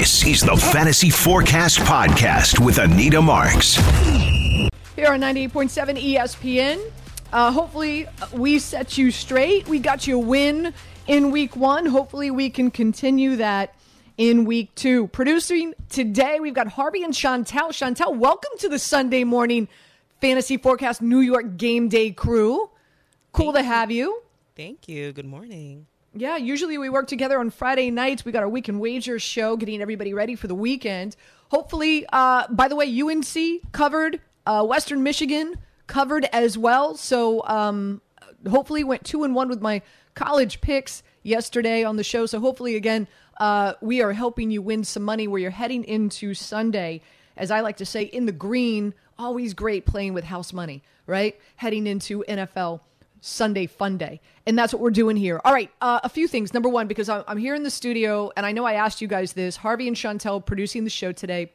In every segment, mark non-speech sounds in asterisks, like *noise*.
This is the Fantasy Forecast Podcast with Anita Marks. Here on 98.7 ESPN. Uh, hopefully, we set you straight. We got you a win in week one. Hopefully, we can continue that in week two. Producing today, we've got Harvey and Chantel. Chantel, welcome to the Sunday morning Fantasy Forecast New York Game Day crew. Cool Thank to have you. Thank you. Good morning. Yeah, usually we work together on Friday nights. We got our weekend wagers show, getting everybody ready for the weekend. Hopefully, uh, by the way, UNC covered, uh, Western Michigan covered as well. So um, hopefully, went two and one with my college picks yesterday on the show. So hopefully, again, uh, we are helping you win some money where you're heading into Sunday. As I like to say, in the green, always great playing with house money, right? Heading into NFL Sunday Fun Day. And that's what we're doing here. All right, uh, a few things. Number one, because I'm here in the studio, and I know I asked you guys this Harvey and Chantel producing the show today.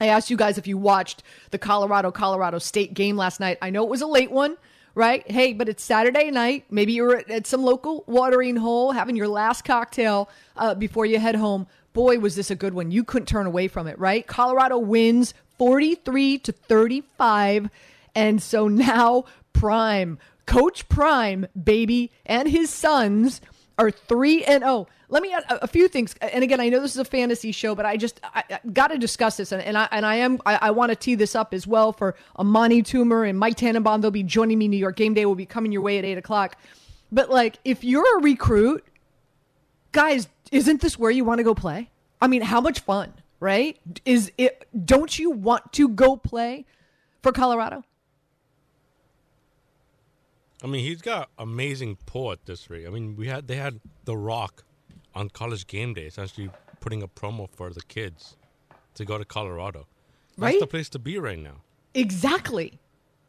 I asked you guys if you watched the Colorado Colorado State game last night. I know it was a late one, right? Hey, but it's Saturday night. Maybe you're at some local watering hole having your last cocktail uh, before you head home. Boy, was this a good one. You couldn't turn away from it, right? Colorado wins 43 to 35. And so now Prime Coach Prime, baby, and his sons are 3 and 0. Let me add a, a, few things. And again, I know this is a fantasy show, but I just I, I got to discuss this. And, and, I and I am I, I want to tee this up as well for Amani Toomer and Mike Tannenbaum. They'll be joining me. New York Game Day will be coming your way at eight o'clock. But like, if you're a recruit, guys, isn't this where you want to go play? I mean, how much fun, right? Is it? Don't you want to go play for Colorado? I mean, he's got amazing pull at this rate. I mean, we had they had The Rock on College Game Day, essentially putting a promo for the kids to go to Colorado. That's right? the place to be right now. Exactly.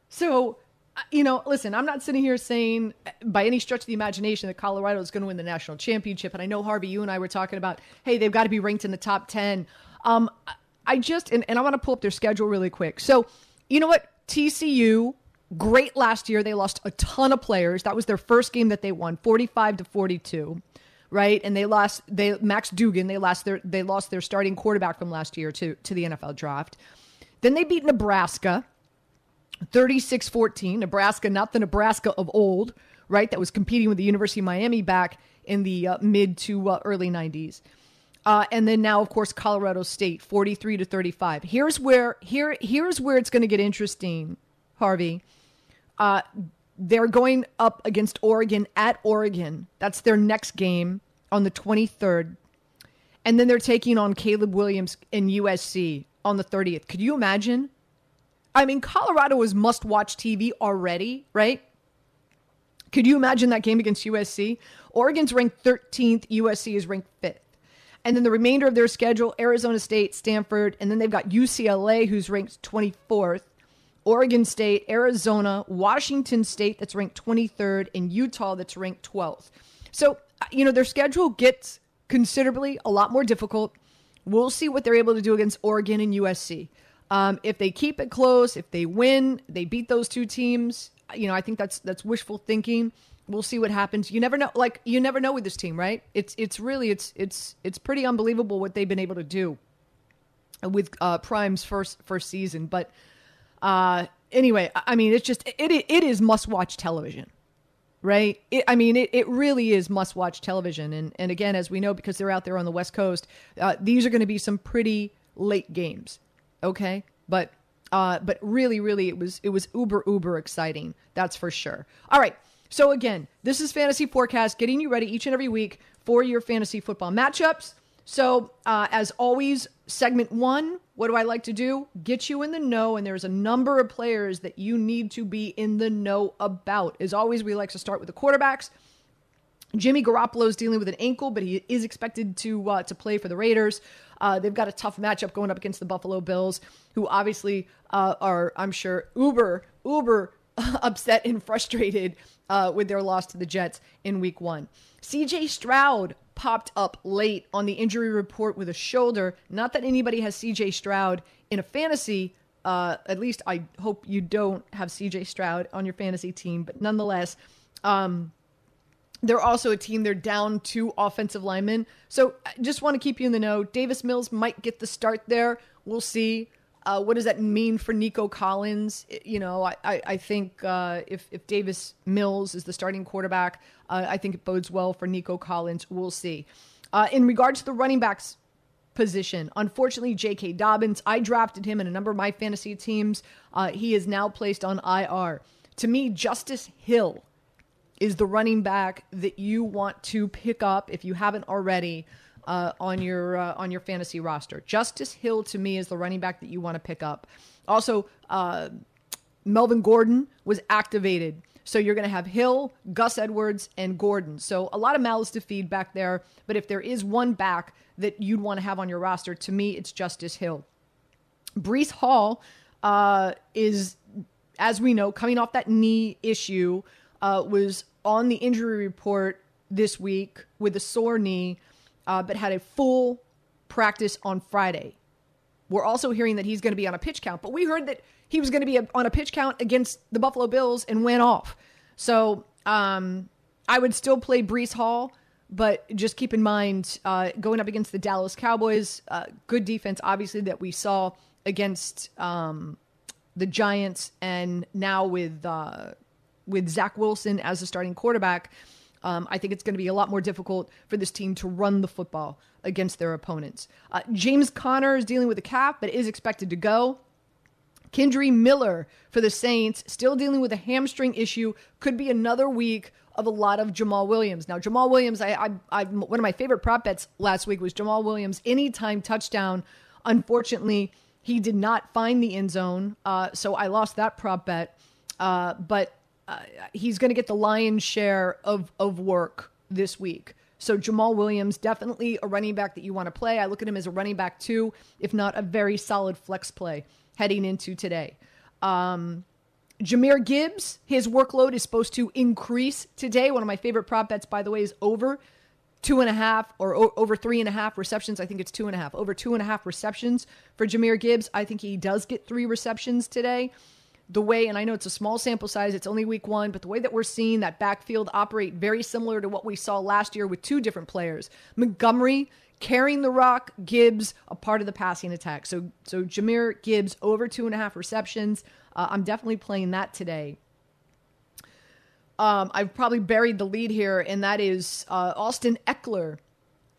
So, uh, you know, listen, I'm not sitting here saying uh, by any stretch of the imagination that Colorado is going to win the national championship. And I know, Harvey, you and I were talking about, hey, they've got to be ranked in the top 10. Um, I just, and, and I want to pull up their schedule really quick. So, you know what? TCU great last year. They lost a ton of players. That was their first game that they won, 45 to 42, right? And they lost they Max Duggan, they lost their they lost their starting quarterback from last year to to the NFL draft. Then they beat Nebraska 36-14. Nebraska, not the Nebraska of old, right? That was competing with the University of Miami back in the uh, mid to uh, early 90s. Uh, and then now, of course, Colorado State, 43 to 35. Here's where here here's where it's going to get interesting, Harvey uh, they're going up against Oregon at Oregon. That's their next game on the 23rd. And then they're taking on Caleb Williams in USC on the 30th. Could you imagine? I mean, Colorado is must watch TV already, right? Could you imagine that game against USC? Oregon's ranked 13th, USC is ranked 5th. And then the remainder of their schedule Arizona State, Stanford, and then they've got UCLA, who's ranked 24th. Oregon State, Arizona, Washington State, that's ranked 23rd, and Utah, that's ranked 12th. So, you know, their schedule gets considerably a lot more difficult. We'll see what they're able to do against Oregon and USC. Um, if they keep it close, if they win, they beat those two teams. You know, I think that's that's wishful thinking. We'll see what happens. You never know. Like you never know with this team, right? It's it's really it's it's it's pretty unbelievable what they've been able to do with uh, Prime's first first season. But uh, anyway, I mean, it's just it it is must watch television, right? It, I mean, it, it really is must watch television. And and again, as we know, because they're out there on the West Coast, uh, these are going to be some pretty late games. Okay, but uh, but really, really, it was it was uber uber exciting. That's for sure. All right. So again, this is fantasy forecast, getting you ready each and every week for your fantasy football matchups. So, uh, as always, segment one, what do I like to do? Get you in the know, and there's a number of players that you need to be in the know about. As always, we like to start with the quarterbacks. Jimmy Garoppolo is dealing with an ankle, but he is expected to uh, to play for the Raiders. Uh, they've got a tough matchup going up against the Buffalo Bills, who obviously uh, are, I'm sure, uber uber *laughs* upset and frustrated uh, with their loss to the Jets in Week One. C.J. Stroud popped up late on the injury report with a shoulder. Not that anybody has CJ Stroud in a fantasy. Uh, at least I hope you don't have CJ Stroud on your fantasy team, but nonetheless, um, they're also a team they're down two offensive linemen. So just want to keep you in the know. Davis Mills might get the start there. We'll see. Uh, what does that mean for Nico Collins? You know, I, I, I think uh, if, if Davis Mills is the starting quarterback, uh, I think it bodes well for Nico Collins. We'll see. Uh, in regards to the running backs position, unfortunately, J.K. Dobbins, I drafted him in a number of my fantasy teams. Uh, he is now placed on IR. To me, Justice Hill is the running back that you want to pick up if you haven't already uh, on your uh, on your fantasy roster. Justice Hill to me is the running back that you want to pick up. Also, uh, Melvin Gordon was activated. So you're going to have Hill, Gus Edwards, and Gordon. So a lot of mouths to feed back there. But if there is one back that you'd want to have on your roster, to me, it's Justice Hill. Breece Hall uh, is, as we know, coming off that knee issue, uh, was on the injury report this week with a sore knee, uh, but had a full practice on Friday. We're also hearing that he's going to be on a pitch count, but we heard that he was going to be on a pitch count against the Buffalo Bills and went off. So um, I would still play Breece Hall, but just keep in mind uh, going up against the Dallas Cowboys, uh, good defense, obviously, that we saw against um, the Giants, and now with uh, with Zach Wilson as the starting quarterback. Um, I think it's going to be a lot more difficult for this team to run the football against their opponents. Uh, James Conner is dealing with a calf, but is expected to go. Kendre Miller for the Saints, still dealing with a hamstring issue, could be another week of a lot of Jamaal Williams. Now, Jamaal Williams, I, I, I, one of my favorite prop bets last week was Jamaal Williams anytime touchdown. Unfortunately, he did not find the end zone, uh, so I lost that prop bet. Uh, but uh, he's going to get the lion's share of of work this week. So Jamaal Williams, definitely a running back that you want to play. I look at him as a running back too, if not a very solid flex play heading into today. Um, Jahmyr Gibbs, his workload is supposed to increase today. One of my favorite prop bets, by the way, is over two and a half or o- over three and a half receptions. I think it's two and a half. Over two and a half receptions for Jahmyr Gibbs. I think he does get three receptions today. The way, and I know it's a small sample size, it's only week one, but the way that we're seeing that backfield operate very similar to what we saw last year with two different players. Montgomery carrying the rock, Gibbs a part of the passing attack. So so Jahmyr Gibbs over two and a half receptions. Uh, I'm definitely playing that today. Um, I've probably buried the lead here, and that is uh, Austin Ekeler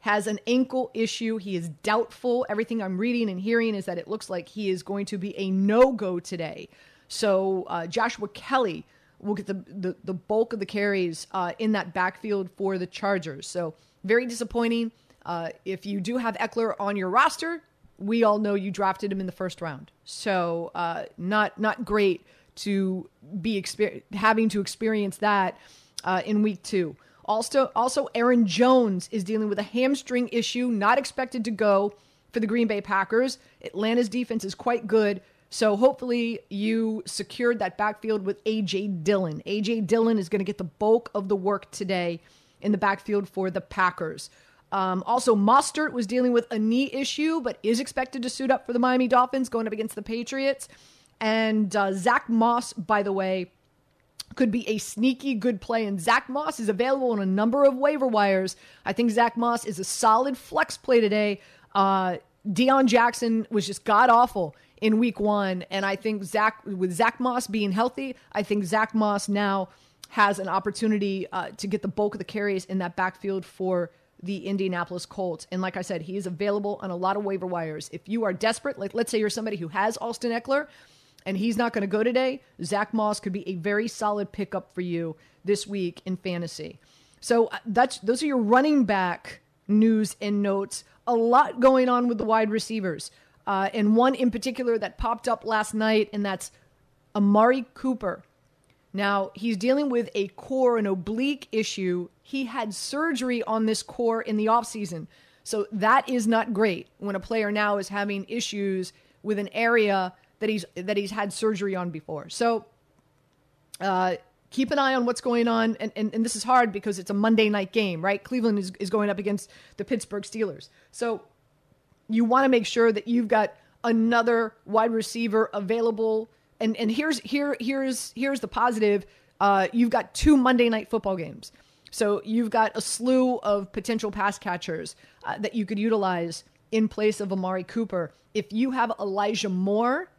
has an ankle issue. He is doubtful. Everything I'm reading and hearing is that it looks like he is going to be a no go today. So uh, Joshua Kelly will get the, the, the bulk of the carries uh, in that backfield for the Chargers. So very disappointing. Uh, if you do have Ekeler on your roster, we all know you drafted him in the first round. So uh, not not great to be exper- having to experience that uh, in week two. Also, also Aaron Jones is dealing with a hamstring issue, not expected to go for the Green Bay Packers. Atlanta's defense is quite good. So hopefully you secured that backfield with AJ Dillon. AJ Dillon is going to get the bulk of the work today in the backfield for the Packers. Um, also, Mostert was dealing with a knee issue, but is expected to suit up for the Miami Dolphins going up against the Patriots. And uh, Zach Moss, by the way, could be a sneaky good play. And Zach Moss is available on a number of waiver wires. I think Zach Moss is a solid flex play today. Uh, Deon Jackson was just god awful in week one. And I think Zach, with Zach Moss being healthy, I think Zach Moss now has an opportunity uh, to get the bulk of the carries in that backfield for the Indianapolis Colts. And like I said, he is available on a lot of waiver wires. If you are desperate, like let's say you're somebody who has Austin Ekeler and he's not going to go today, Zach Moss could be a very solid pickup for you this week in fantasy. So uh, that's those are your running back news and notes. A lot going on with the wide receivers. Uh, and one in particular that popped up last night, and that's Amari Cooper. Now, he's dealing with a core and oblique issue. He had surgery on this core in the offseason. So that is not great when a player now is having issues with an area that he's that he's had surgery on before. So uh, keep an eye on what's going on. And, and, and this is hard because it's a Monday night game, right? Cleveland is, is going up against the Pittsburgh Steelers. So you want to make sure that you've got another wide receiver available. And and here's here here's here's the positive. Uh, you've got two Monday night football games. So you've got a slew of potential pass catchers uh, that you could utilize in place of Amari Cooper. If you have Elijah Moore,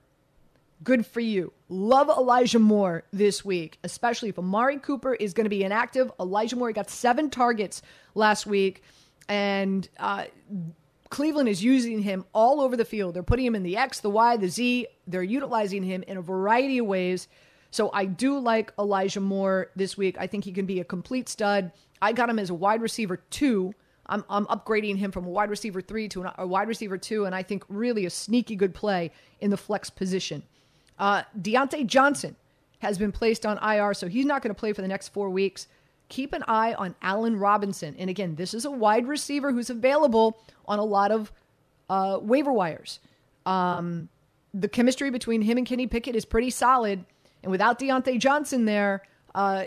good for you. Love Elijah Moore this week, especially if Amari Cooper is going to be inactive. Elijah Moore got seven targets last week, and uh, Cleveland is using him all over the field. They're putting him in the X, the Y, the Z. They're utilizing him in a variety of ways. So I do like Elijah Moore this week. I think he can be a complete stud. I got him as a wide receiver two. I'm, I'm upgrading him from a wide receiver three to a wide receiver two, and I think really a sneaky good play in the flex position. Uh, Diontae Johnson has been placed on IR, so he's not going to play for the next four weeks. Keep an eye on Allen Robinson. And again, this is a wide receiver who's available on a lot of uh, waiver wires. Um, the chemistry between him and Kenny Pickett is pretty solid. And without Diontae Johnson there, uh,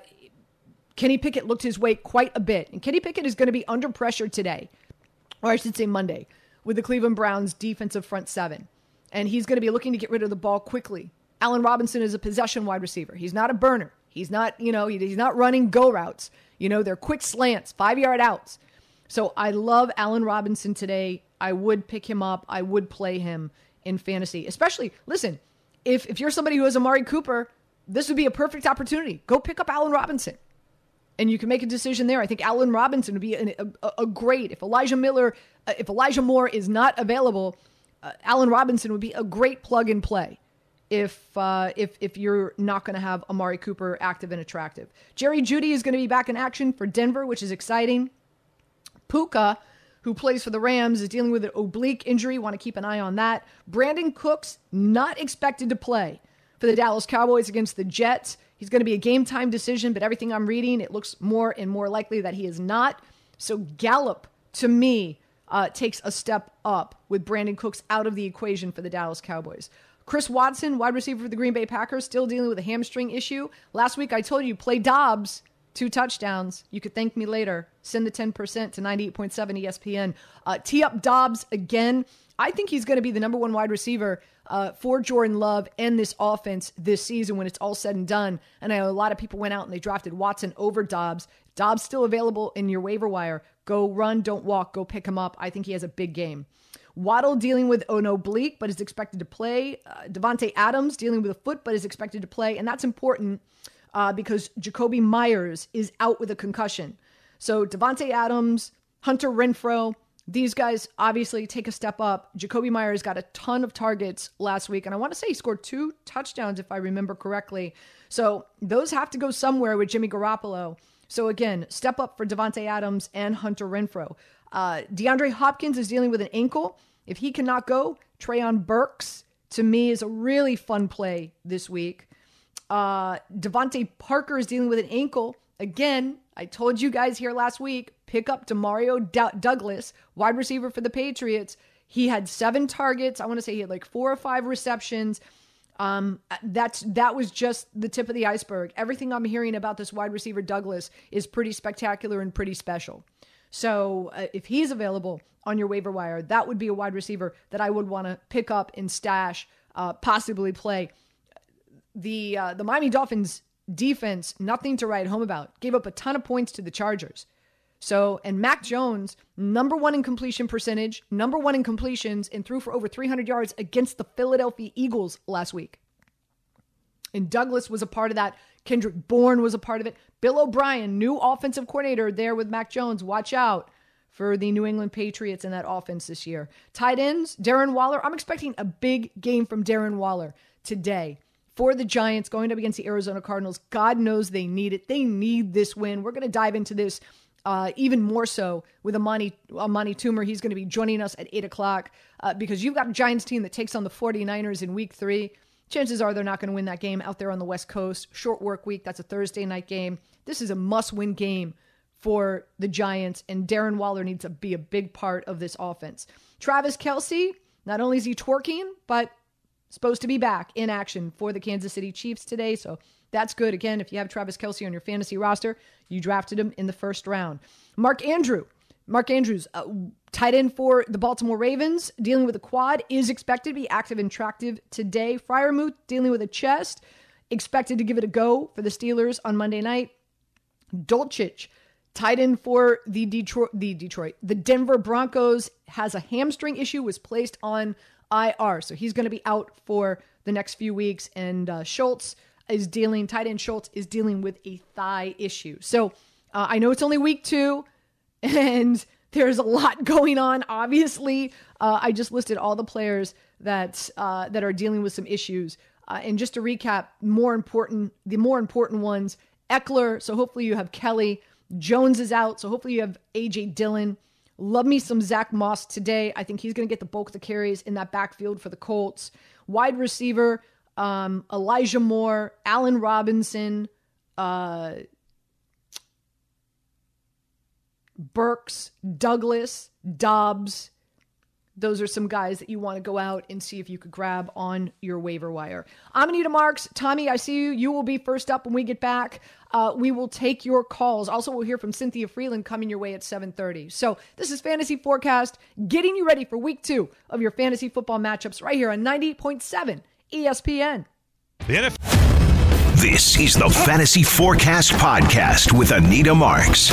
Kenny Pickett looked his way quite a bit. And Kenny Pickett is going to be under pressure today, or I should say Monday, with the Cleveland Browns defensive front seven. And he's going to be looking to get rid of the ball quickly. Allen Robinson is a possession wide receiver. He's not a burner. He's not, you know, he's not running go routes. You know, they're quick slants, five yard outs. So I love Allen Robinson today. I would pick him up. I would play him in fantasy, especially, listen, if, if you're somebody who has Amari Cooper, this would be a perfect opportunity. Go pick up Allen Robinson. And you can make a decision there. I think Allen Robinson would be a, a, a great, if Elijah Miller, uh, if Elijah Moore is not available, uh, Allen Robinson would be a great plug and play if uh, if if you're not going to have Amari Cooper active and attractive. Jerry Jeudy is going to be back in action for Denver, which is exciting. Puka, who plays for the Rams, is dealing with an oblique injury. Want to keep an eye on that. Brandin Cooks not expected to play for the Dallas Cowboys against the Jets. He's going to be a game time decision, but everything I'm reading, it looks more and more likely that he is not. So Gallup, to me, uh, takes a step up with Brandin Cooks out of the equation for the Dallas Cowboys. Chris Watson, wide receiver for the Green Bay Packers, still dealing with a hamstring issue. Last week I told you play Doubs, two touchdowns. You could thank me later. Send the 10% to 98.7 ESPN. Uh, tee up Doubs again. I think he's going to be the number one wide receiver uh, for Jordan Love and this offense this season when it's all said and done. And I know a lot of people went out and they drafted Watson over Doubs. Doubs still available in your waiver wire. Go run, don't walk, go pick him up. I think he has a big game. Waddle dealing with an oblique, but is expected to play. Uh, Davante Adams dealing with a foot, but is expected to play. And that's important uh, because Jakobi Meyers is out with a concussion. So Davante Adams, Hunter Renfrow, these guys obviously take a step up. Jakobi Meyers got a ton of targets last week, and I want to say he scored two touchdowns, if I remember correctly. So those have to go somewhere with Jimmy Garoppolo. So again, step up for Davante Adams and Hunter Renfrow. Uh, DeAndre Hopkins is dealing with an ankle. If he cannot go, Treylon Burks to me is a really fun play this week. Uh, DeVante Parker is dealing with an ankle. Again, I told you guys here last week, pick up Demario D- Douglas, wide receiver for the Patriots. He had seven targets. I want to say he had like four or five receptions. Um, that's that was just the tip of the iceberg. Everything I'm hearing about this wide receiver Douglas is pretty spectacular and pretty special. So uh, if he's available on your waiver wire, that would be a wide receiver that I would want to pick up and stash, uh, possibly play. The uh, the Miami Dolphins defense, nothing to write home about. Gave up a ton of points to the Chargers. So, and Mac Jones, number one in completion percentage, number one in completions, and threw for over 300 yards against the Philadelphia Eagles last week. And Douglas was a part of that. Kendrick Bourne was a part of it. Bill O'Brien, new offensive coordinator there with Mac Jones. Watch out for the New England Patriots in that offense this year. Tight ends, Darren Waller. I'm expecting a big game from Darren Waller today for the Giants going up against the Arizona Cardinals. God knows they need it. They need this win. We're going to dive into this uh, even more so with Amani, Amani Toomer. He's going to be joining us at 8 o'clock uh, because you've got a Giants team that takes on the 49ers in week three. Chances are they're not going to win that game out there on the West Coast. Short work week. That's a Thursday night game. This is a must win game for the Giants, and Darren Waller needs to be a big part of this offense. Travis Kelce, not only is he twerking, but supposed to be back in action for the Kansas City Chiefs today. So that's good. Again, if you have Travis Kelce on your fantasy roster, you drafted him in the first round. Mark Andrew, Mark Andrews, uh, tight end for the Baltimore Ravens, dealing with a quad, is expected to be active and attractive today. Freiermuth dealing with a chest, expected to give it a go for the Steelers on Monday night. Dulcich Tight end for the Detroit, the Detroit, the Denver Broncos has a hamstring issue. Was placed on IR, so he's going to be out for the next few weeks. And uh, Schultz is dealing. Tight end Schultz is dealing with a thigh issue. So uh, I know it's only week two, and there's a lot going on. Obviously, uh, I just listed all the players that uh, that are dealing with some issues. Uh, and just to recap, more important, the more important ones: Ekeler. So hopefully you have Kelly. Jones is out, so hopefully you have AJ Dillon. Love me some Zach Moss today. I think he's going to get the bulk of the carries in that backfield for the Colts. Wide receiver, um, Elijah Moore, Allen Robinson, uh, Burks, Douglas, Doubs. Those are some guys that you want to go out and see if you could grab on your waiver wire. I'm Anita Marks. Tommy, I see you. You will be first up when we get back. Uh, we will take your calls. Also, we'll hear from Cynthia Frelund coming your way at 7:30. So this is Fantasy Forecast, getting you ready for Week Two of your fantasy football matchups right here on 90.7 ESPN. The NFL. This is the Fantasy Forecast podcast with Anita Marks.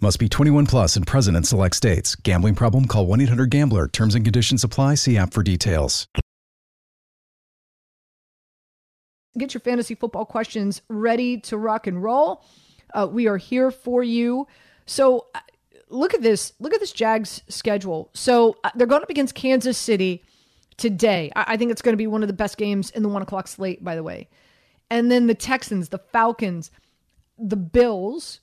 Must be 21 plus and present in select states. Gambling problem? Call 1 800 Gambler. Terms and conditions apply. See app for details. Get your fantasy football questions ready to rock and roll. Uh, we are here for you. So uh, look at this. Look at this Jags schedule. So uh, they're going up against Kansas City today. I, I think it's going to be one of the best games in the one o'clock slate, by the way. And then the Texans, the Falcons, the Bills,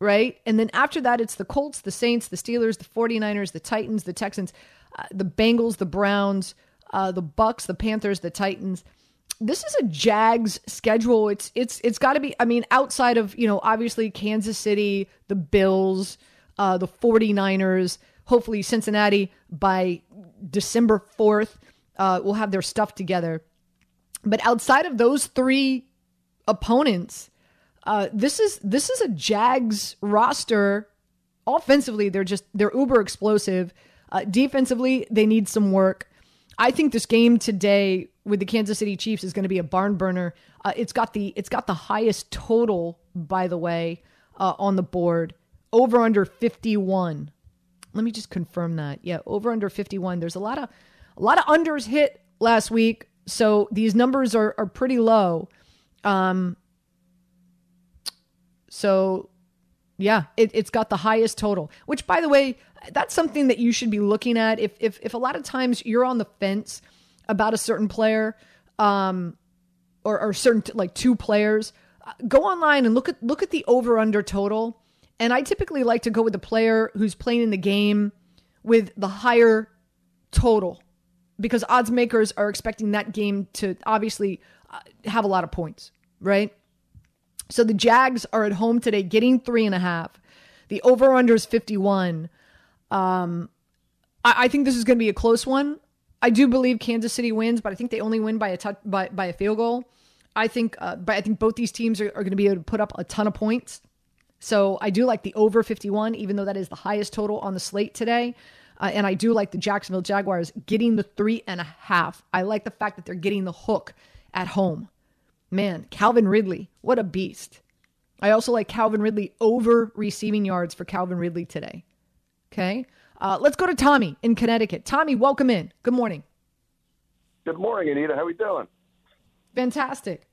right? And then after that, it's the Colts, the Saints, the Steelers, the 49ers, the Titans, the Texans, uh, the Bengals, the Browns, uh, the Bucks, the Panthers, the Titans. This is a Jags schedule. It's it's it's got to be. I mean, outside of you know, obviously Kansas City, the Bills, uh, the 49ers, hopefully Cincinnati by December 4th uh, will have their stuff together. But outside of those three opponents, uh, this is this is a Jags roster. Offensively, they're just they're uber explosive. Uh, defensively, they need some work. I think this game today with the Kansas City Chiefs is going to be a barn burner. Uh, it's got the it's got the highest total, by the way, uh, on the board. Over under fifty one. Let me just confirm that. Yeah, over under fifty one. There's a lot of a lot of unders hit last week, so these numbers are are pretty low. Um, so yeah, it, it's got the highest total, which by the way, that's something that you should be looking at. If if if a lot of times you're on the fence about a certain player, um, or, or certain like two players, uh, go online and look at look at the over under total. And I typically like to go with the player who's playing in the game with the higher total because odds makers are expecting that game to obviously uh, have a lot of points, right? So the Jags are at home today, getting three and a half. The over under is 51. Um, I, I think this is going to be a close one. I do believe Kansas City wins, but I think they only win by a touch, by, by a field goal. I think, uh, but I think both these teams are, are going to be able to put up a ton of points. So I do like the over 51, even though that is the highest total on the slate today. Uh, and I do like the Jacksonville Jaguars getting the three and a half. I like the fact that they're getting the hook at home. Man, Calvin Ridley, what a beast. I also like Calvin Ridley over receiving yards for Calvin Ridley today. Okay. Uh, let's go to Tommy in Connecticut. Tommy, welcome in. Good morning. Good morning, Anita. How are we doing? Fantastic.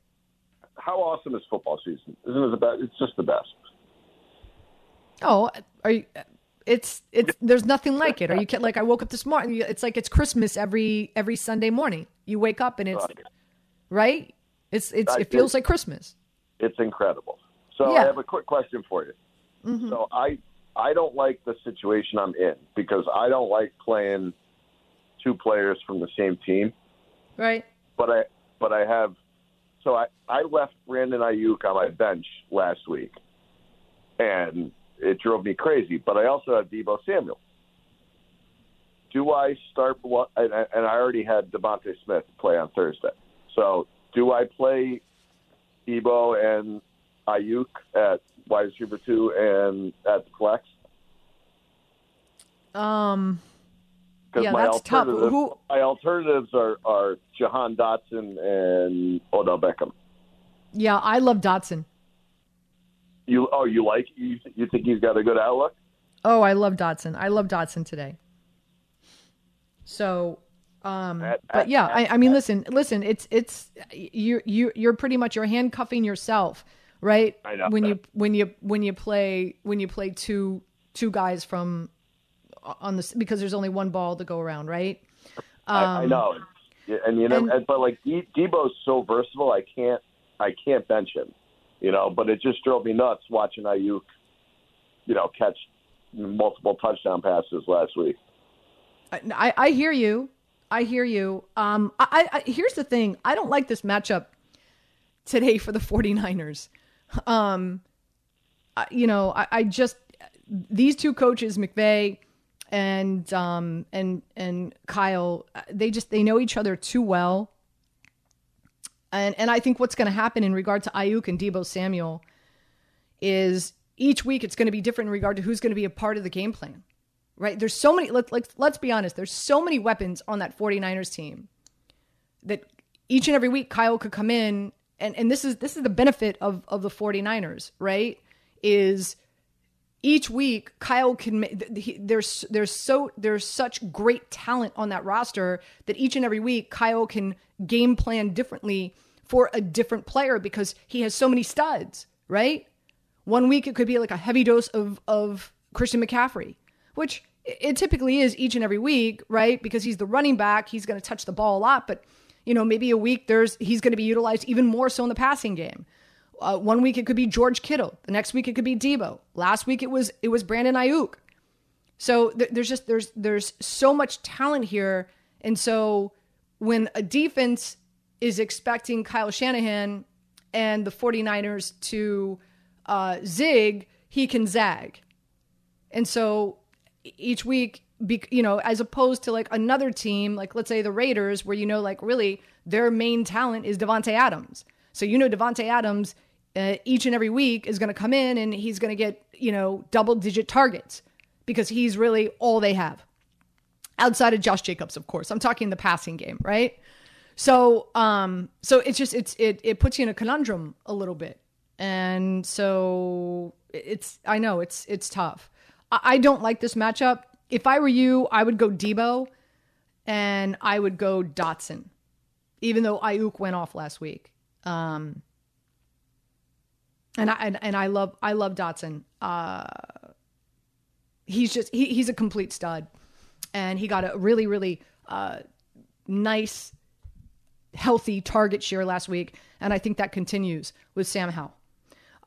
how awesome is football season? Isn't it the best? It's just the best. Oh, are you? It's it's there's nothing like it. Are you like I woke up this morning? It's like it's Christmas every every Sunday morning. You wake up and it's right. It's it's I it feels like Christmas. It's incredible. So Yeah. I have a quick question for you. Mm-hmm. So I I don't like the situation I'm in because I don't like playing two players from the same team. Right. But I but I have so I I left Brandon Aiyuk on my bench last week, and it drove me crazy. But I also have Deebo Samuel. Do I start? what- And I and I already had DeVonta Smith play on Thursday. So do I play Ebo and Aiyuk at wide receiver two and at the flex? Um. Yeah, my that's tough. alternatives, Who- my alternatives are are Jahan Dotson and Odell Beckham. Yeah, I love Dotson. You oh you like you you think he's got a good outlook? Oh, I love Dotson. I love Dotson today. So, um, At- but yeah, at- I, I mean, listen, listen. It's it's you you you're pretty much you're handcuffing yourself, right? I know. When you when you when you play when you play two two guys from on this because there's only one ball to go around, right? I, I know, Yeah, and you know, Um, and- and, but like De- Deebo's so versatile, I can't I can't bench him, you know. But it just drove me nuts watching Aiyuk, you know, catch multiple touchdown passes last week. I, I hear you. I hear you. Um, I, I, here's the thing. I don't like this matchup today for the 49ers. Um, I- you know, I, I just these two coaches, McVay and um and and Kyle, they just they know each other too well. And and I think what's going to happen in regard to Aiyuk and Deebo Samuel is each week it's going to be different in regard to who's going to be a part of the game plan right? There's so many, let, like, let's be honest, there's so many weapons on that 49ers team that each and every week Kyle could come in and, and this is this is the benefit of, of the 49ers, right? Is each week Kyle can he, there's there's so there's such great talent on that roster that each and every week Kyle can game plan differently for a different player because he has so many studs, right? One week it could be like a heavy dose of of Christian McCaffrey, which it typically is each and every week, right? Because he's the running back, he's going to touch the ball a lot, but you know, maybe a week there's he's going to be utilized even more so in the passing game. Uh, one week it could be George Kittle, the next week it could be Deebo. Last week it was it was Brandon Aiyuk. So th- there's just there's there's so much talent here, and so when a defense is expecting Kyle Shanahan and the 49ers to uh, zig, he can zag. And so each week, be, you know, as opposed to like another team, like let's say the Raiders, where you know, like really their main talent is Davante Adams. So you know, Davante Adams uh, each and every week is going to come in and he's going to get you know double digit targets because he's really all they have outside of Josh Jacobs, of course. I'm talking the passing game, right? So, um, so it's just it's it it puts you in a conundrum a little bit, and so it's I know it's it's tough. I, don't like this matchup. If I were you, I would go Deebo, and I would go Dotson, even though Aiyuk went off last week. Um, and I and, and I love I love Dotson. Uh, he's just he, he's a complete stud, and he got a really really uh, nice healthy target share last week, and I think that continues with Sam Howell.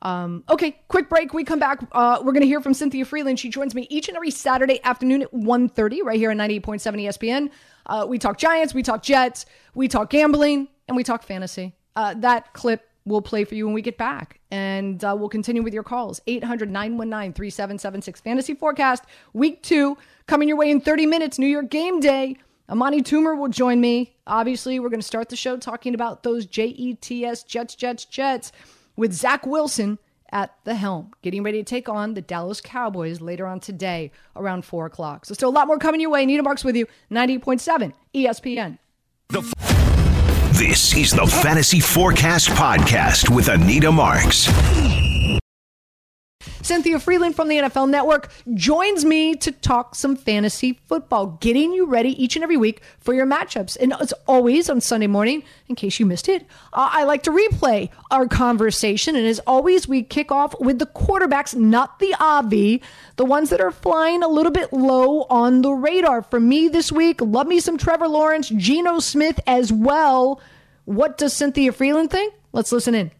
Um, okay, quick break. We come back. Uh, we're going to hear from Cynthia Frelund. She joins me each and every Saturday afternoon at 1.30 right here on 98.7 ESPN. Uh, we talk Giants, we talk Jets, we talk gambling, and we talk fantasy. Uh, that clip will play for you when we get back. And uh, we'll continue with your calls. 800 919 3776 Fantasy Forecast, week two, coming your way in 30 minutes, New York game day. Amani Toomer will join me. Obviously, we're going to start the show talking about those JETS Jets, Jets, Jets with Zach Wilson at the helm, getting ready to take on the Dallas Cowboys later on today around 4 o'clock. So, still a lot more coming your way. Nina Marks with you, 98.7 ESPN. This is the Fantasy Forecast Podcast with Anita Marks. Cynthia Frelund from the NFL Network joins me to talk some fantasy football, getting you ready each and every week for your matchups. And as always on Sunday morning, in case you missed it, uh, I like to replay our conversation. And as always, we kick off with the quarterbacks, not the Avi, the ones that are flying a little bit low on the radar. For me this week, love me some Trevor Lawrence, Geno Smith as well. What does Cynthia Frelund think? Let's listen in.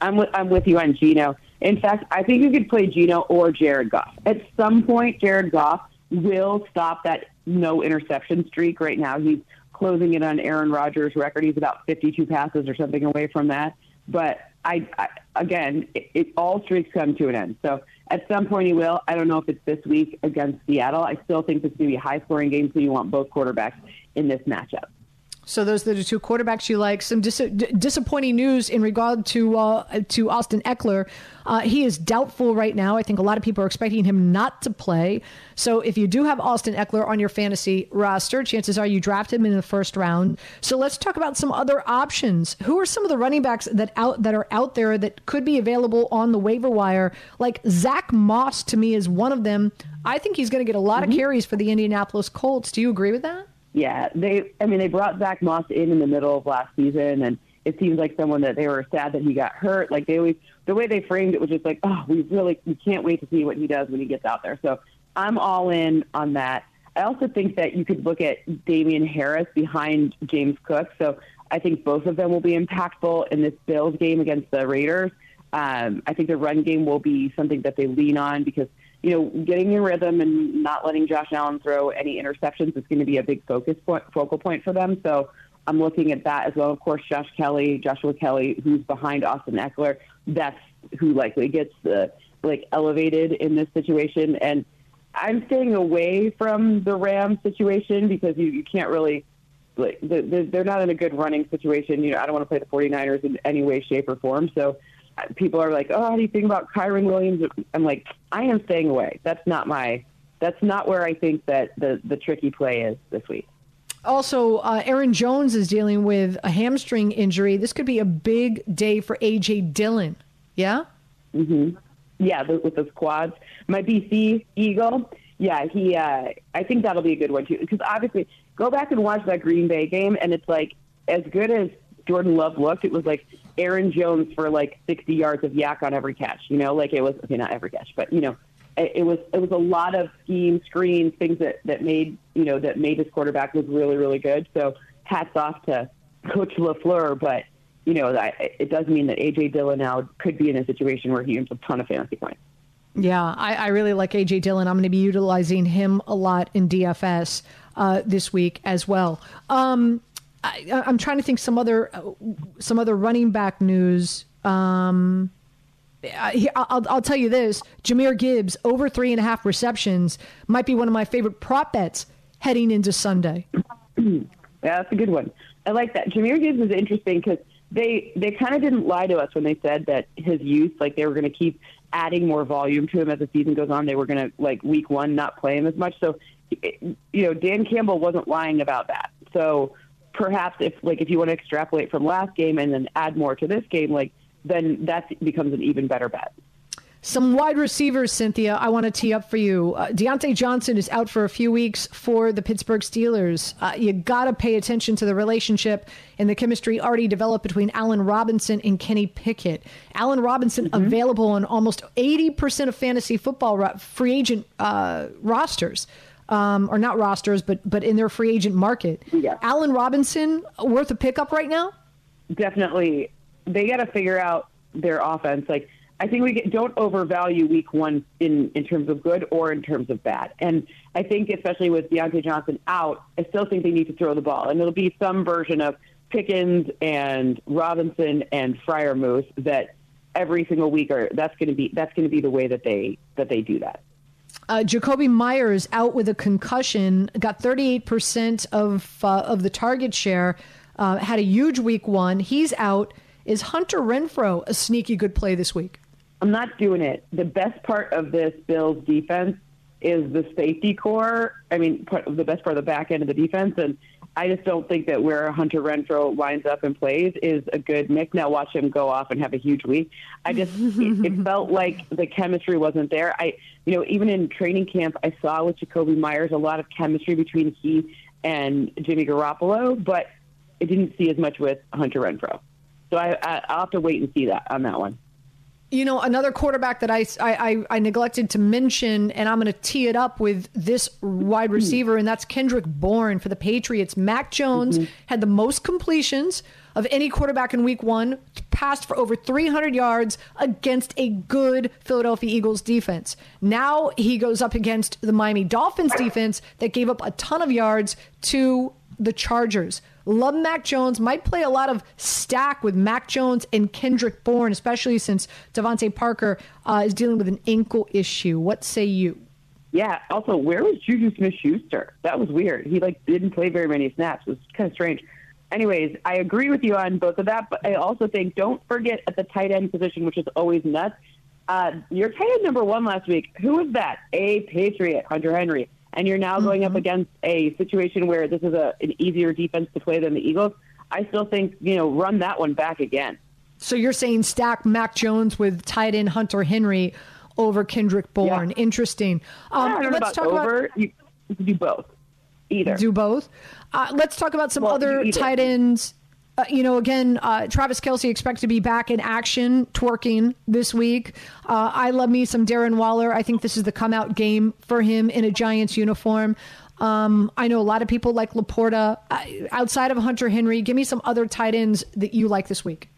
I'm with, I'm with you on Geno. In fact, I think you could play Geno or Jared Goff. At some point, Jared Goff will stop that no interception streak. Right now, he's closing it on Aaron Rodgers' record. He's about 52 passes or something away from that. But I, I again, it, it, all streaks come to an end. So at some point he will. I don't know if it's this week against Seattle. I still think this is going to be a high scoring game, so you want both quarterbacks in this matchup. So those are the two quarterbacks you like. Some dis- d- disappointing news in regard to uh, to Austin Ekeler. Uh, he is doubtful right now. I think a lot of people are expecting him not to play. So if you do have Austin Ekeler on your fantasy roster, chances are you draft him in the first round. So let's talk about some other options. Who are some of the running backs that out that are out there that could be available on the waiver wire? Like Zach Moss to me is one of them. I think he's going to get a lot mm-hmm. of carries for the Indianapolis Colts. Do you agree with that? Yeah, they. I mean, they brought Zach Moss in in the middle of last season, and it seems like someone that they were sad that he got hurt. Like they always, the way they framed it was just like, oh, we really, we can't wait to see what he does when he gets out there. So I'm all in on that. I also think that you could look at Damien Harris behind James Cook. So I think both of them will be impactful in this Bills game against the Raiders. Um, I think the run game will be something that they lean on because you know, getting in rhythm and not letting Josh Allen throw any interceptions is going to be a big focus point, focal point for them. So I'm looking at that as well. Of course, Josh Kelly, Joshua Kelly, who's behind Austin Ekeler, that's who likely gets the like elevated in this situation. And I'm staying away from the Rams situation because you, you can't really like they're not in a good running situation. You know, I don't want to play the 49ers in any way, shape, or form. So people are like, "Oh, how do you think about Kyren Williams?" I'm like, I am staying away. That's not my. That's not where I think that the the tricky play is this week. Also, uh, Aaron Jones is dealing with a hamstring injury. This could be a big day for AJ Dillon. Yeah. Mm-hmm. Yeah, with the squads. My BC Eagle. Yeah, he. Uh, I think that'll be a good one too. Because obviously, go back and watch that Green Bay game, and it's like as good as Jordan Love looked, it was like Aaron Jones for like 60 yards of YAC on every catch. You know, like it was okay, not every catch, but you know, it, it was it was a lot of scheme, screens, things that that made you know that made this quarterback look really really good. So hats off to Coach Lafleur, but you know, it does mean that AJ Dillon now could be in a situation where he earns a ton of fantasy points. Yeah, I, I really like AJ Dillon. I'm going to be utilizing him a lot in DFS uh, this week as well. Um, I, am trying to think some other uh, some other running back news. Um, I, I'll, I'll tell you this: Jahmyr Gibbs over three and a half receptions might be one of my favorite prop bets heading into Sunday. *clears throat* yeah, that's a good one. I like that. Jahmyr Gibbs is interesting because they they kind of didn't lie to us when they said that his youth, like they were going to keep adding more volume to him as the season goes on. They were going to like week one not play him as much. So, you know, Dan Campbell wasn't lying about that. So perhaps if like if you want to extrapolate from last game and then add more to this game, like then that becomes an even better bet. Some wide receivers, Cynthia, I want to tee up for you. Uh, Diontae Johnson is out for a few weeks for the Pittsburgh Steelers. Uh, you got to pay attention to the relationship and the chemistry already developed between Allen Robinson and Kenny Pickett. Allen Robinson mm-hmm. available on almost 80% of fantasy football ro- free agent uh, rosters um, or not rosters, but but in their free agent market. Yeah. Allen Robinson worth a pickup right now? Definitely. They got to figure out their offense. Like I think we get, don't overvalue week one in in terms of good or in terms of bad. And I think especially with Diontae Johnson out, I still think they need to throw the ball, and it'll be some version of Pickens and Robinson and Freiermuth that every single week are that's going to be that's going to be the way that they that they do that. Uh, Jakobi Meyers out with a concussion, got 38% of uh, of the target share, uh, had a huge week one. He's out. Is Hunter Renfrow a sneaky good play this week? I'm not doing it. The best part of this Bills defense is the safety corps. I mean, the best part of the back end of the defense, and I just don't think that where Hunter Renfrow lines up and plays is a good mix. Now watch him go off and have a huge week. I just it, it *laughs* felt like the chemistry wasn't there. I you know even in training camp I saw with Jakobi Meyers a lot of chemistry between he and Jimmy Garoppolo, but I didn't see as much with Hunter Renfrow. So I, I I'll have to wait and see that on that one. You know, another quarterback that I, I, I neglected to mention, and I'm going to tee it up with this wide receiver, and that's Kendrick Bourne for the Patriots. Mac Jones mm-hmm. had the most completions of any quarterback in week one, passed for over 300 yards against a good Philadelphia Eagles defense. Now he goes up against the Miami Dolphins defense that gave up a ton of yards to the Chargers. Love Mac Jones. Might play a lot of stack with Mac Jones and Kendrick Bourne, especially since DeVante Parker uh, is dealing with an ankle issue. What say you? Yeah. Also, where was Juju Smith-Schuster? That was weird. He like didn't play very many snaps. It was kind of strange. Anyways, I agree with you on both of that, but I also think don't forget at the tight end position, which is always nuts. Uh, your tight end number one last week, who was that? A Patriot, Hunter Henry and you're now going mm-hmm. up against a situation where this is a, an easier defense to play than the Eagles, I still think, you know, run that one back again. So you're saying stack Mac Jones with tight end Hunter Henry over Kendrick Bourne. Yeah. Interesting. Um, let's talk over. about you, you can do both. Either. Do both. Uh, let's talk about some well, other tight ends uh, you know, again, uh, Travis Kelce expects to be back in action, twerking this week. Uh, I love me some Darren Waller. I think this is the come out game for him in a Giants uniform. Um, I know a lot of people like Laporta. Outside of Hunter Henry, give me some other tight ends that you like this week.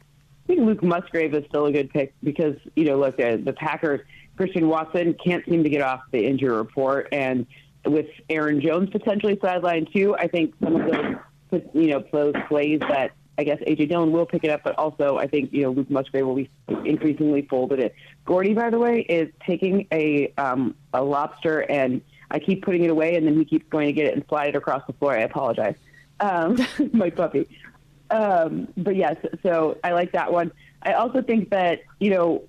I think Luke Musgrave is still a good pick because, you know, look, uh, the Packers, Christian Watson can't seem to get off the injury report. And with Aaron Jones potentially sidelined too, I think some of those, you know, those plays that I guess AJ Dillon will pick it up, but also I think you know Luke Musgrave will be increasingly folded it. Gordy, by the way, is taking a um, a lobster and I keep putting it away, and then he keeps going to get it and slide it across the floor. I apologize, um, *laughs* my puppy. Um, but yes, so I like that one. I also think that you know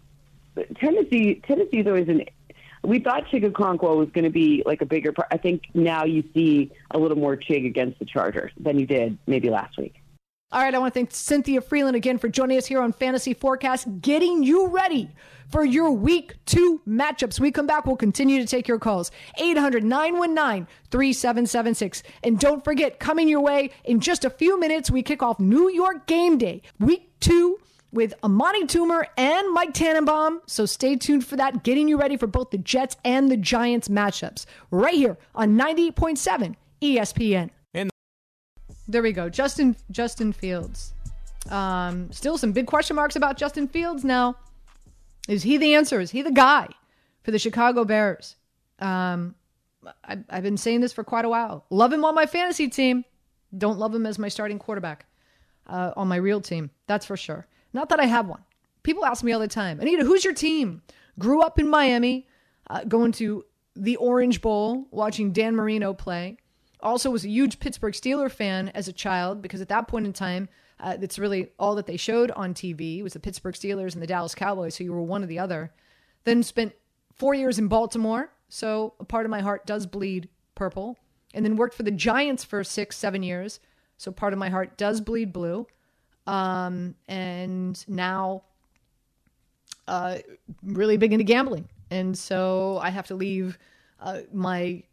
Tennessee Tennessee is always an we thought Chig Okonkwo was going to be like a bigger part. I think now you see a little more Chig against the Chargers than you did maybe last week. All right, I want to thank Cynthia Frelund again for joining us here on Fantasy Forecast, getting you ready for your week two matchups. We come back, we'll continue to take your calls. 800 919 3776. And don't forget, coming your way in just a few minutes, we kick off New York game day, week two with Amani Toomer and Mike Tannenbaum. So stay tuned for that, getting you ready for both the Jets and the Giants matchups right here on 98.7 ESPN. There we go. Justin Justin Fields. Um, still some big question marks about Justin Fields now. Is he the answer? Is he the guy for the Chicago Bears? Um, I, I've been saying this for quite a while. Love him on my fantasy team. Don't love him as my starting quarterback uh, on my real team. That's for sure. Not that I have one. People ask me all the time, Anita, who's your team? Grew up in Miami, uh, going to the Orange Bowl, watching Dan Marino play also was a huge Pittsburgh Steeler fan as a child because at that point in time, uh, that's really all that they showed on TV was the Pittsburgh Steelers and the Dallas Cowboys. So you were one or the other. Then spent four years in Baltimore. So a part of my heart does bleed purple. And then worked for the Giants for six, seven years. So part of my heart does bleed blue. Um, and now uh, really big into gambling. And so I have to leave uh, my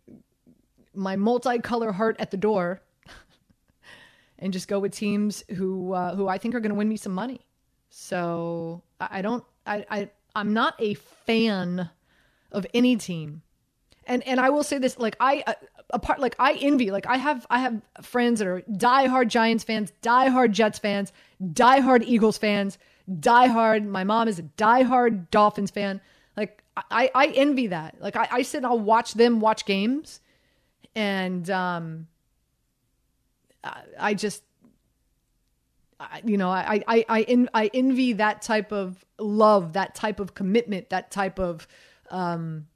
my multicolor heart at the door *laughs* and just go with teams who uh, who I think are going to win me some money. So I, I don't I, I I'm not a fan of any team, and and I will say this like I uh, apart like I envy like I have I have friends that are diehard Giants fans, diehard Jets fans, diehard Eagles fans, diehard. My mom is a diehard Dolphins fan. Like I I envy that. Like I, I sit and I'll watch them watch games and um, I, just, I, you know, I I I, I envy that type of love, that type of commitment, that type of um,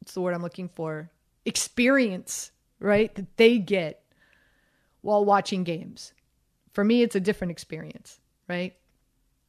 what's the word I'm looking for? Experience, right? That they get while watching games. For me, it's a different experience, right?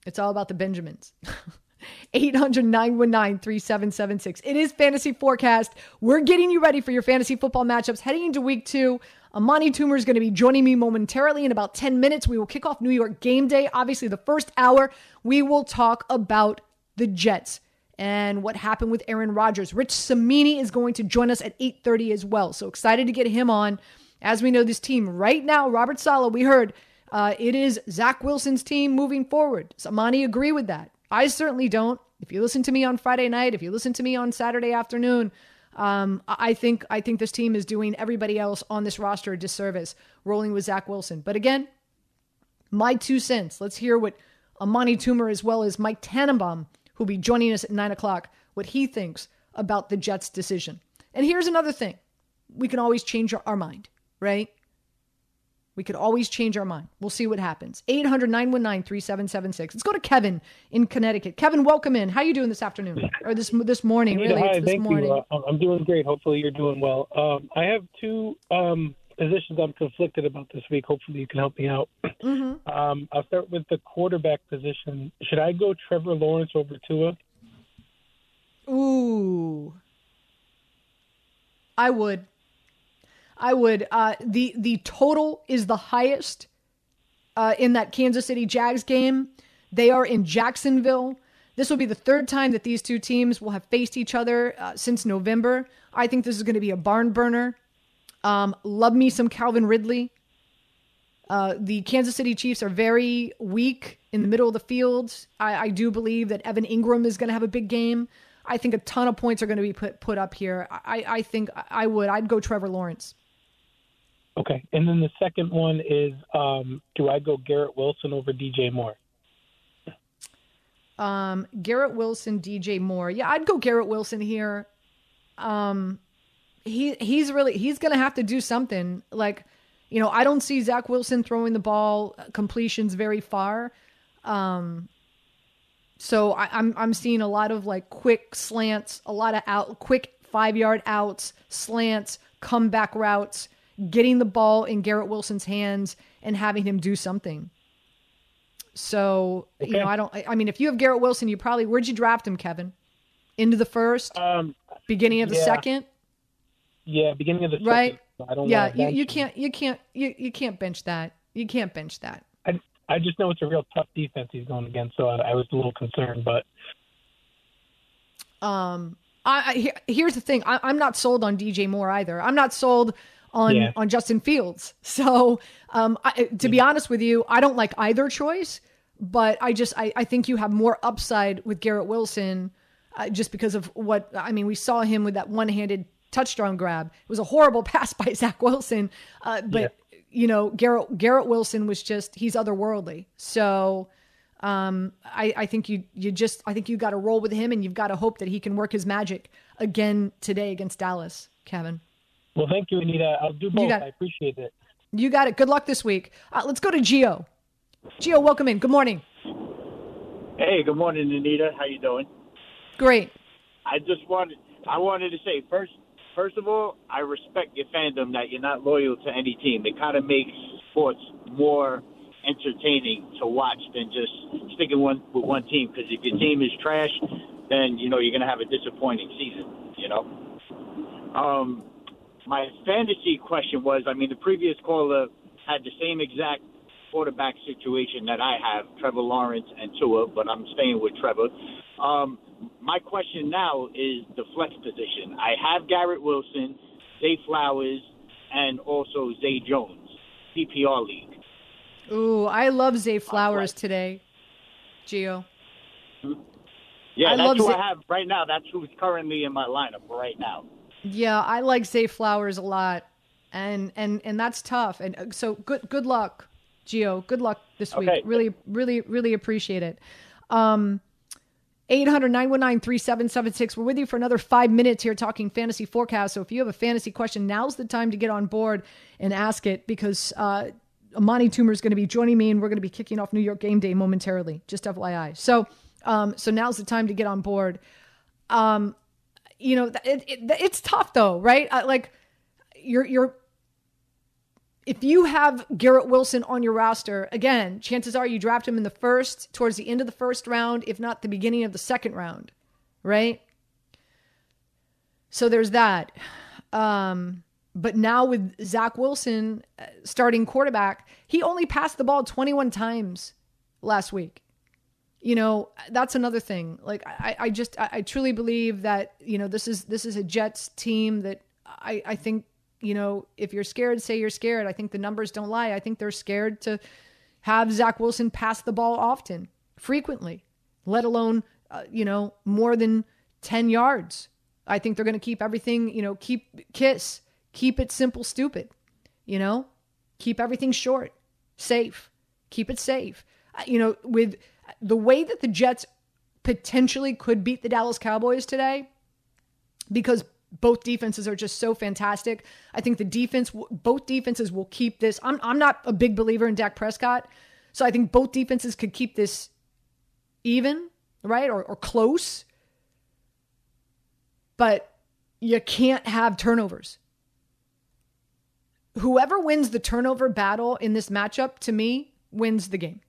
It's all about the Benjamins. *laughs* 800 919 3776. It is Fantasy Forecast. We're getting you ready for your fantasy football matchups heading into week two. Amani Toomer is going to be joining me momentarily in about 10 minutes. We will kick off New York game day. Obviously, the first hour, we will talk about the Jets and what happened with Aaron Rodgers. Rich Cimini is going to join us at 8:30 as well. So excited to get him on. As we know, this team right now, Robert Saleh, we heard uh, it is Zach Wilson's team moving forward. Does Amani agree with that? I certainly don't. If you listen to me on Friday night, if you listen to me on Saturday afternoon, um, I think I think this team is doing everybody else on this roster a disservice, rolling with Zach Wilson. But again, my two cents. Let's hear what Amani Toomer as well as Mike Tannenbaum, who'll be joining us at nine o'clock, what he thinks about the Jets' decision. And here's another thing: we can always change our mind, right? We could always change our mind. We'll see what happens. 800 919 3776. Let's go to Kevin in Connecticut. Kevin, welcome in. How are you doing this afternoon? Or this this morning, really? Hi, It's this thank morning. you. Uh, I'm doing great. Hopefully, you're doing well. Um, I have two um, positions I'm conflicted about this week. Hopefully, you can help me out. Mm-hmm. *clears throat* Um, I'll start with the quarterback position. Should I go Trevor Lawrence over Tua? Ooh. I would. I would. Uh, the the total is the highest uh, in that Kansas City Jags game. They are in Jacksonville. This will be the third time that these two teams will have faced each other uh, since November. I think this is going to be a barn burner. Um, love me some Calvin Ridley. Uh, the Kansas City Chiefs are very weak in the middle of the field. I, I do believe that Evan Engram is going to have a big game. I think a ton of points are going to be put put up here. I, I think I would. I'd go Trevor Lawrence. Okay. And then the second one is um, do I go Garrett Wilson over DJ Moore? Um, Garrett Wilson, DJ Moore. Yeah, I'd go Garrett Wilson here. Um, he he's really he's gonna have to do something. Like, you know, I don't see Zach Wilson throwing the ball uh, completions very far. Um, so I, I'm I'm seeing a lot of like quick slants, a lot of out quick five yard outs, slants, comeback routes, getting the ball in Garrett Wilson's hands and having him do something. So you know, I don't. I mean, if you have Garrett Wilson, you probably where'd you draft him, Kevin? Into the first, Um, beginning of the yeah. second, yeah, beginning of the second. right? I don't Yeah, you, you can't, you can't, you, you can't bench that. You can't bench that. I, I just know it's a real tough defense he's going against, so I, I was a little concerned. But Um, I, I here's the thing. I, I'm not sold on DJ Moore either. I'm not sold on Yeah. on Justin Fields. *laughs* So, um, I, to be honest with you, I don't like either choice. But I just I, I think you have more upside with Garrett Wilson, uh, just because of what I mean. We saw him with that one handed touchdown grab. It was a horrible *laughs* pass by Zach Wilson, uh, but you know Garrett Garrett Wilson was just he's otherworldly. So. Um, I, I think you you just I think you got to roll with him, and you've got to hope that he can work his magic again today against Dallas. Kevin, well, thank you, Anita. I'll do both. got- I appreciate it. you got it. Good luck this week. Uh, let's go to Geo. Geo, welcome in. Good morning. Hey, good morning, Anita. How you doing? Great. I just wanted I wanted to say first first of all, I respect your fandom that you're not loyal to any team. It kind of makes sports more entertaining to watch than just sticking one with one team. Because if your team is trash, then you know you're gonna have a disappointing season. You know. Um, my fantasy question was: I mean, the previous caller had the same exact quarterback situation that I have, Trevor Lawrence and Tua, but I'm staying with Trevor. Um, my question now is the flex position. I have Garrett Wilson, Zay Flowers, and also Zay Jones, PPR league. Ooh, I love Zay Flowers today. Geo. Yeah, I that's who I have right now. That's who's currently in my lineup right now. Yeah, I like Zay Flowers a lot, and and and that's tough. And uh, so good good luck, Geo. Good luck this week. Okay. Really, really, really appreciate it. Um, 800 919 3776. We're with you for another five minutes here talking fantasy forecast. So if you have a fantasy question, now's the time to get on board and ask it because uh, Amani Toomer is going to be joining me and we're going to be kicking off New York game day momentarily. Just FYI. So, um, so now's the time to get on board. Um, you know, it, it, it's tough though, right? Like you're, you're, if you have Garrett Wilson on your roster, again, chances are you draft him in the first, towards the end of the first round, if not the beginning of the second round, right? So there's that. Um, but now with Zach Wilson uh, starting quarterback, he only passed the ball 21 times last week. You know, that's another thing. Like I, I just I, truly believe that, you know, this is this is a Jets team that I, I think, you know, if you're scared, say you're scared. I think the numbers don't lie. I think they're scared to have Zach Wilson pass the ball often, frequently, let alone, uh, you know, more than 10 yards. I think they're going to keep everything, you know, keep kiss, keep it simple, stupid, you know, keep everything short, safe, keep it safe. Uh, You know, with the way that the Jets potentially could beat the Dallas Cowboys today, because both defenses are just so fantastic. I think the defense, both defenses will keep this. I'm, I'm not a big believer in Dak Prescott. So I think both defenses could keep this even, right? Or, or close. But you can't have turnovers. Whoever wins the turnover battle in this matchup, to me, wins the game.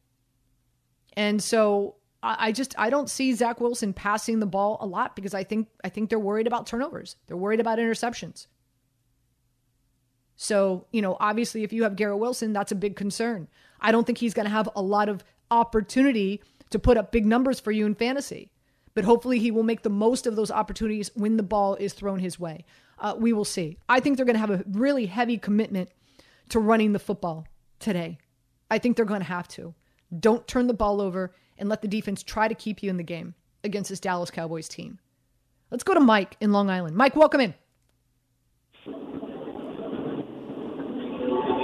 And so I just I don't see Zach Wilson passing the ball a lot because I think I think they're worried about turnovers. They're worried about interceptions. So, you know, obviously if you have Garrett Wilson, that's a big concern. I don't think he's going to have a lot of opportunity to put up big numbers for you in fantasy. But hopefully he will make the most of those opportunities when the ball is thrown his way. Uh, we will see. I think they're going to have a really heavy commitment to running the football today. I think they're going to have to. Don't turn the ball over and let the defense try to keep you in the game against this Dallas Cowboys team. Let's go to Mike in Long Island. Mike, welcome in.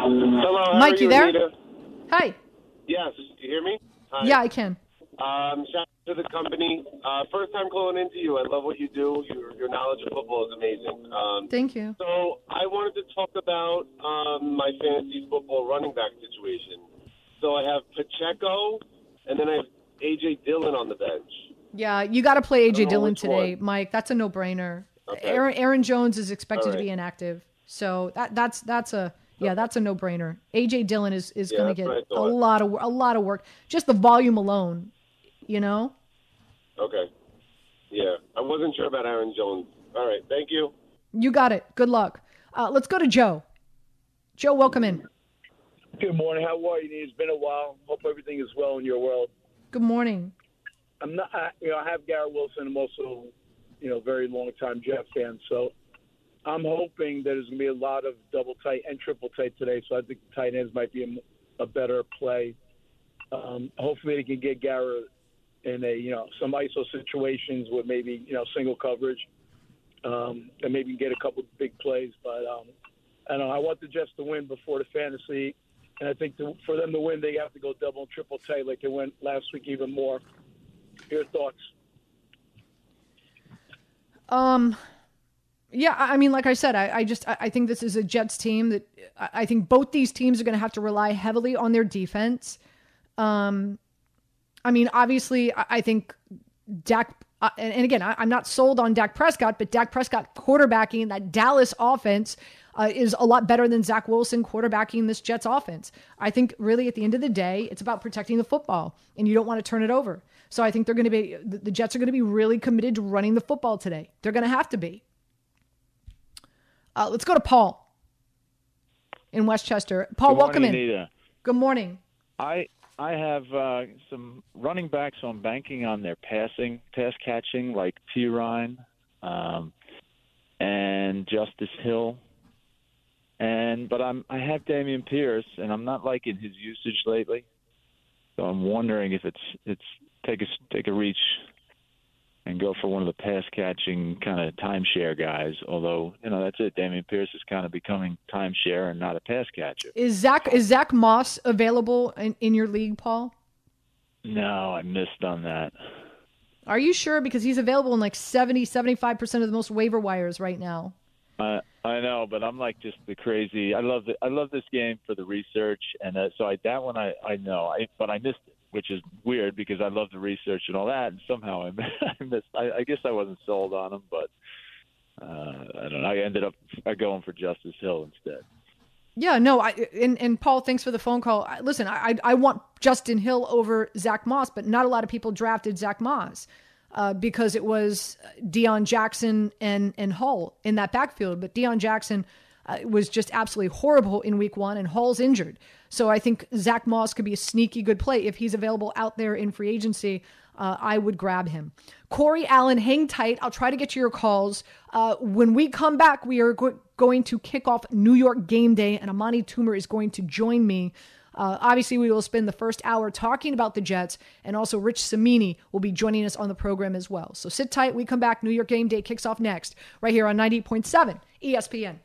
Hello, how Mike, are you there? Anita? Hi. Yes, you hear me? Hi. Yeah, I can. Um, shout out to the company. Uh, first time calling into you. I love what you do. Your, your knowledge of football is amazing. Um, Thank you. so I wanted to talk about um, my fantasy football running back situation. So I have Pacheco, and then I have AJ Dillon on the bench. Yeah, you got to play AJ Dillon today, one. Mike. That's a no-brainer. Okay. Aaron Aaron Jones is expected All to be inactive, so that that's that's a yeah, that's a no-brainer. AJ Dillon is is Yeah, going to get a lot of a lot of work. Just the volume alone, you know. Okay. Yeah, I wasn't sure about Aaron Jones. All right, thank you. You got it. Good luck. Uh, let's go to Joe. Joe, welcome in. Good morning. How are you? It's been a while. Hope everything is well in your world. Good morning. I'm not. I, you know, I have Garrett Wilson. I'm also, you know, very long time Jet fan. So I'm hoping that there's going to be a lot of double tight and triple tight today. So I think the tight ends might be a, a better play. Um, hopefully they can get Garrett in a you know some ISO situations with maybe you know single coverage, um, and maybe get a couple big plays. But um, I don't know. I want the Jets to win before the fantasy, and I think to, for them to win, they have to go double and triple tight like they went last week, even more. Your thoughts? Um, yeah, I mean, like I said, I, I just I I think this is a Jets team that I I think both these teams are going to have to rely heavily on their defense. Um, I mean, obviously, I, I think Dak. Uh, and, and again, I, I'm not sold on Dak Prescott, but Dak Prescott quarterbacking that Dallas offense uh, is a lot better than Zach Wilson quarterbacking this Jets offense. I think really at the end of the day, it's about protecting the football, and you don't want to turn it over. So I think they're going to be the Jets are going to be really committed to running the football today. They're going to have to be. Uh, let's go to Paul in Westchester. Paul, Good welcome in. Anita. Good morning. I I have uh, some running backs on banking on their passing, pass catching, like T. Ryan um, and Justice Hill. And but I'm I have Dameon Pierce, and I'm not liking his usage lately. So I'm wondering if it's it's take a take a reach and go for one of the pass catching kind of timeshare guys. Although you know that's it, Dameon Pierce is kind of becoming timeshare and not a pass catcher. Is Zach is Zach Moss available in, in your league, Paul? No, I missed on that. Are you sure? Because he's available in like 70, 75% of the most waiver wires right now. I I know, but I'm like just the crazy. I love the, I love this game for the research, and uh, so I that one I I know, I but I missed it, which is weird because I love the research and all that, and somehow I, *laughs* I missed. I, I guess I wasn't sold on him, but uh, I don't know. I ended up going for Justice Hill instead. Yeah, no, I and, and Paul, thanks for the phone call. Listen, I I want Justin Hill over Zach Moss, but not a lot of people drafted Zach Moss uh, because it was Deon Jackson and and Hull in that backfield. But Deon Jackson uh, was just absolutely horrible in Week One, and Hull's injured. So I think Zach Moss could be a sneaky good play if he's available out there in free agency. Uh, I would grab him. Corey Allen, hang tight. I'll try to get to your calls. Uh, when we come back, we are go- going to kick off New York game day, and Amani Toomer is going to join me. Uh, obviously, we will spend the first hour talking about the Jets, and also Rich Cimini will be joining us on the program as well. So sit tight. We come back. New York game day kicks off next, right here on 98.7 ESPN.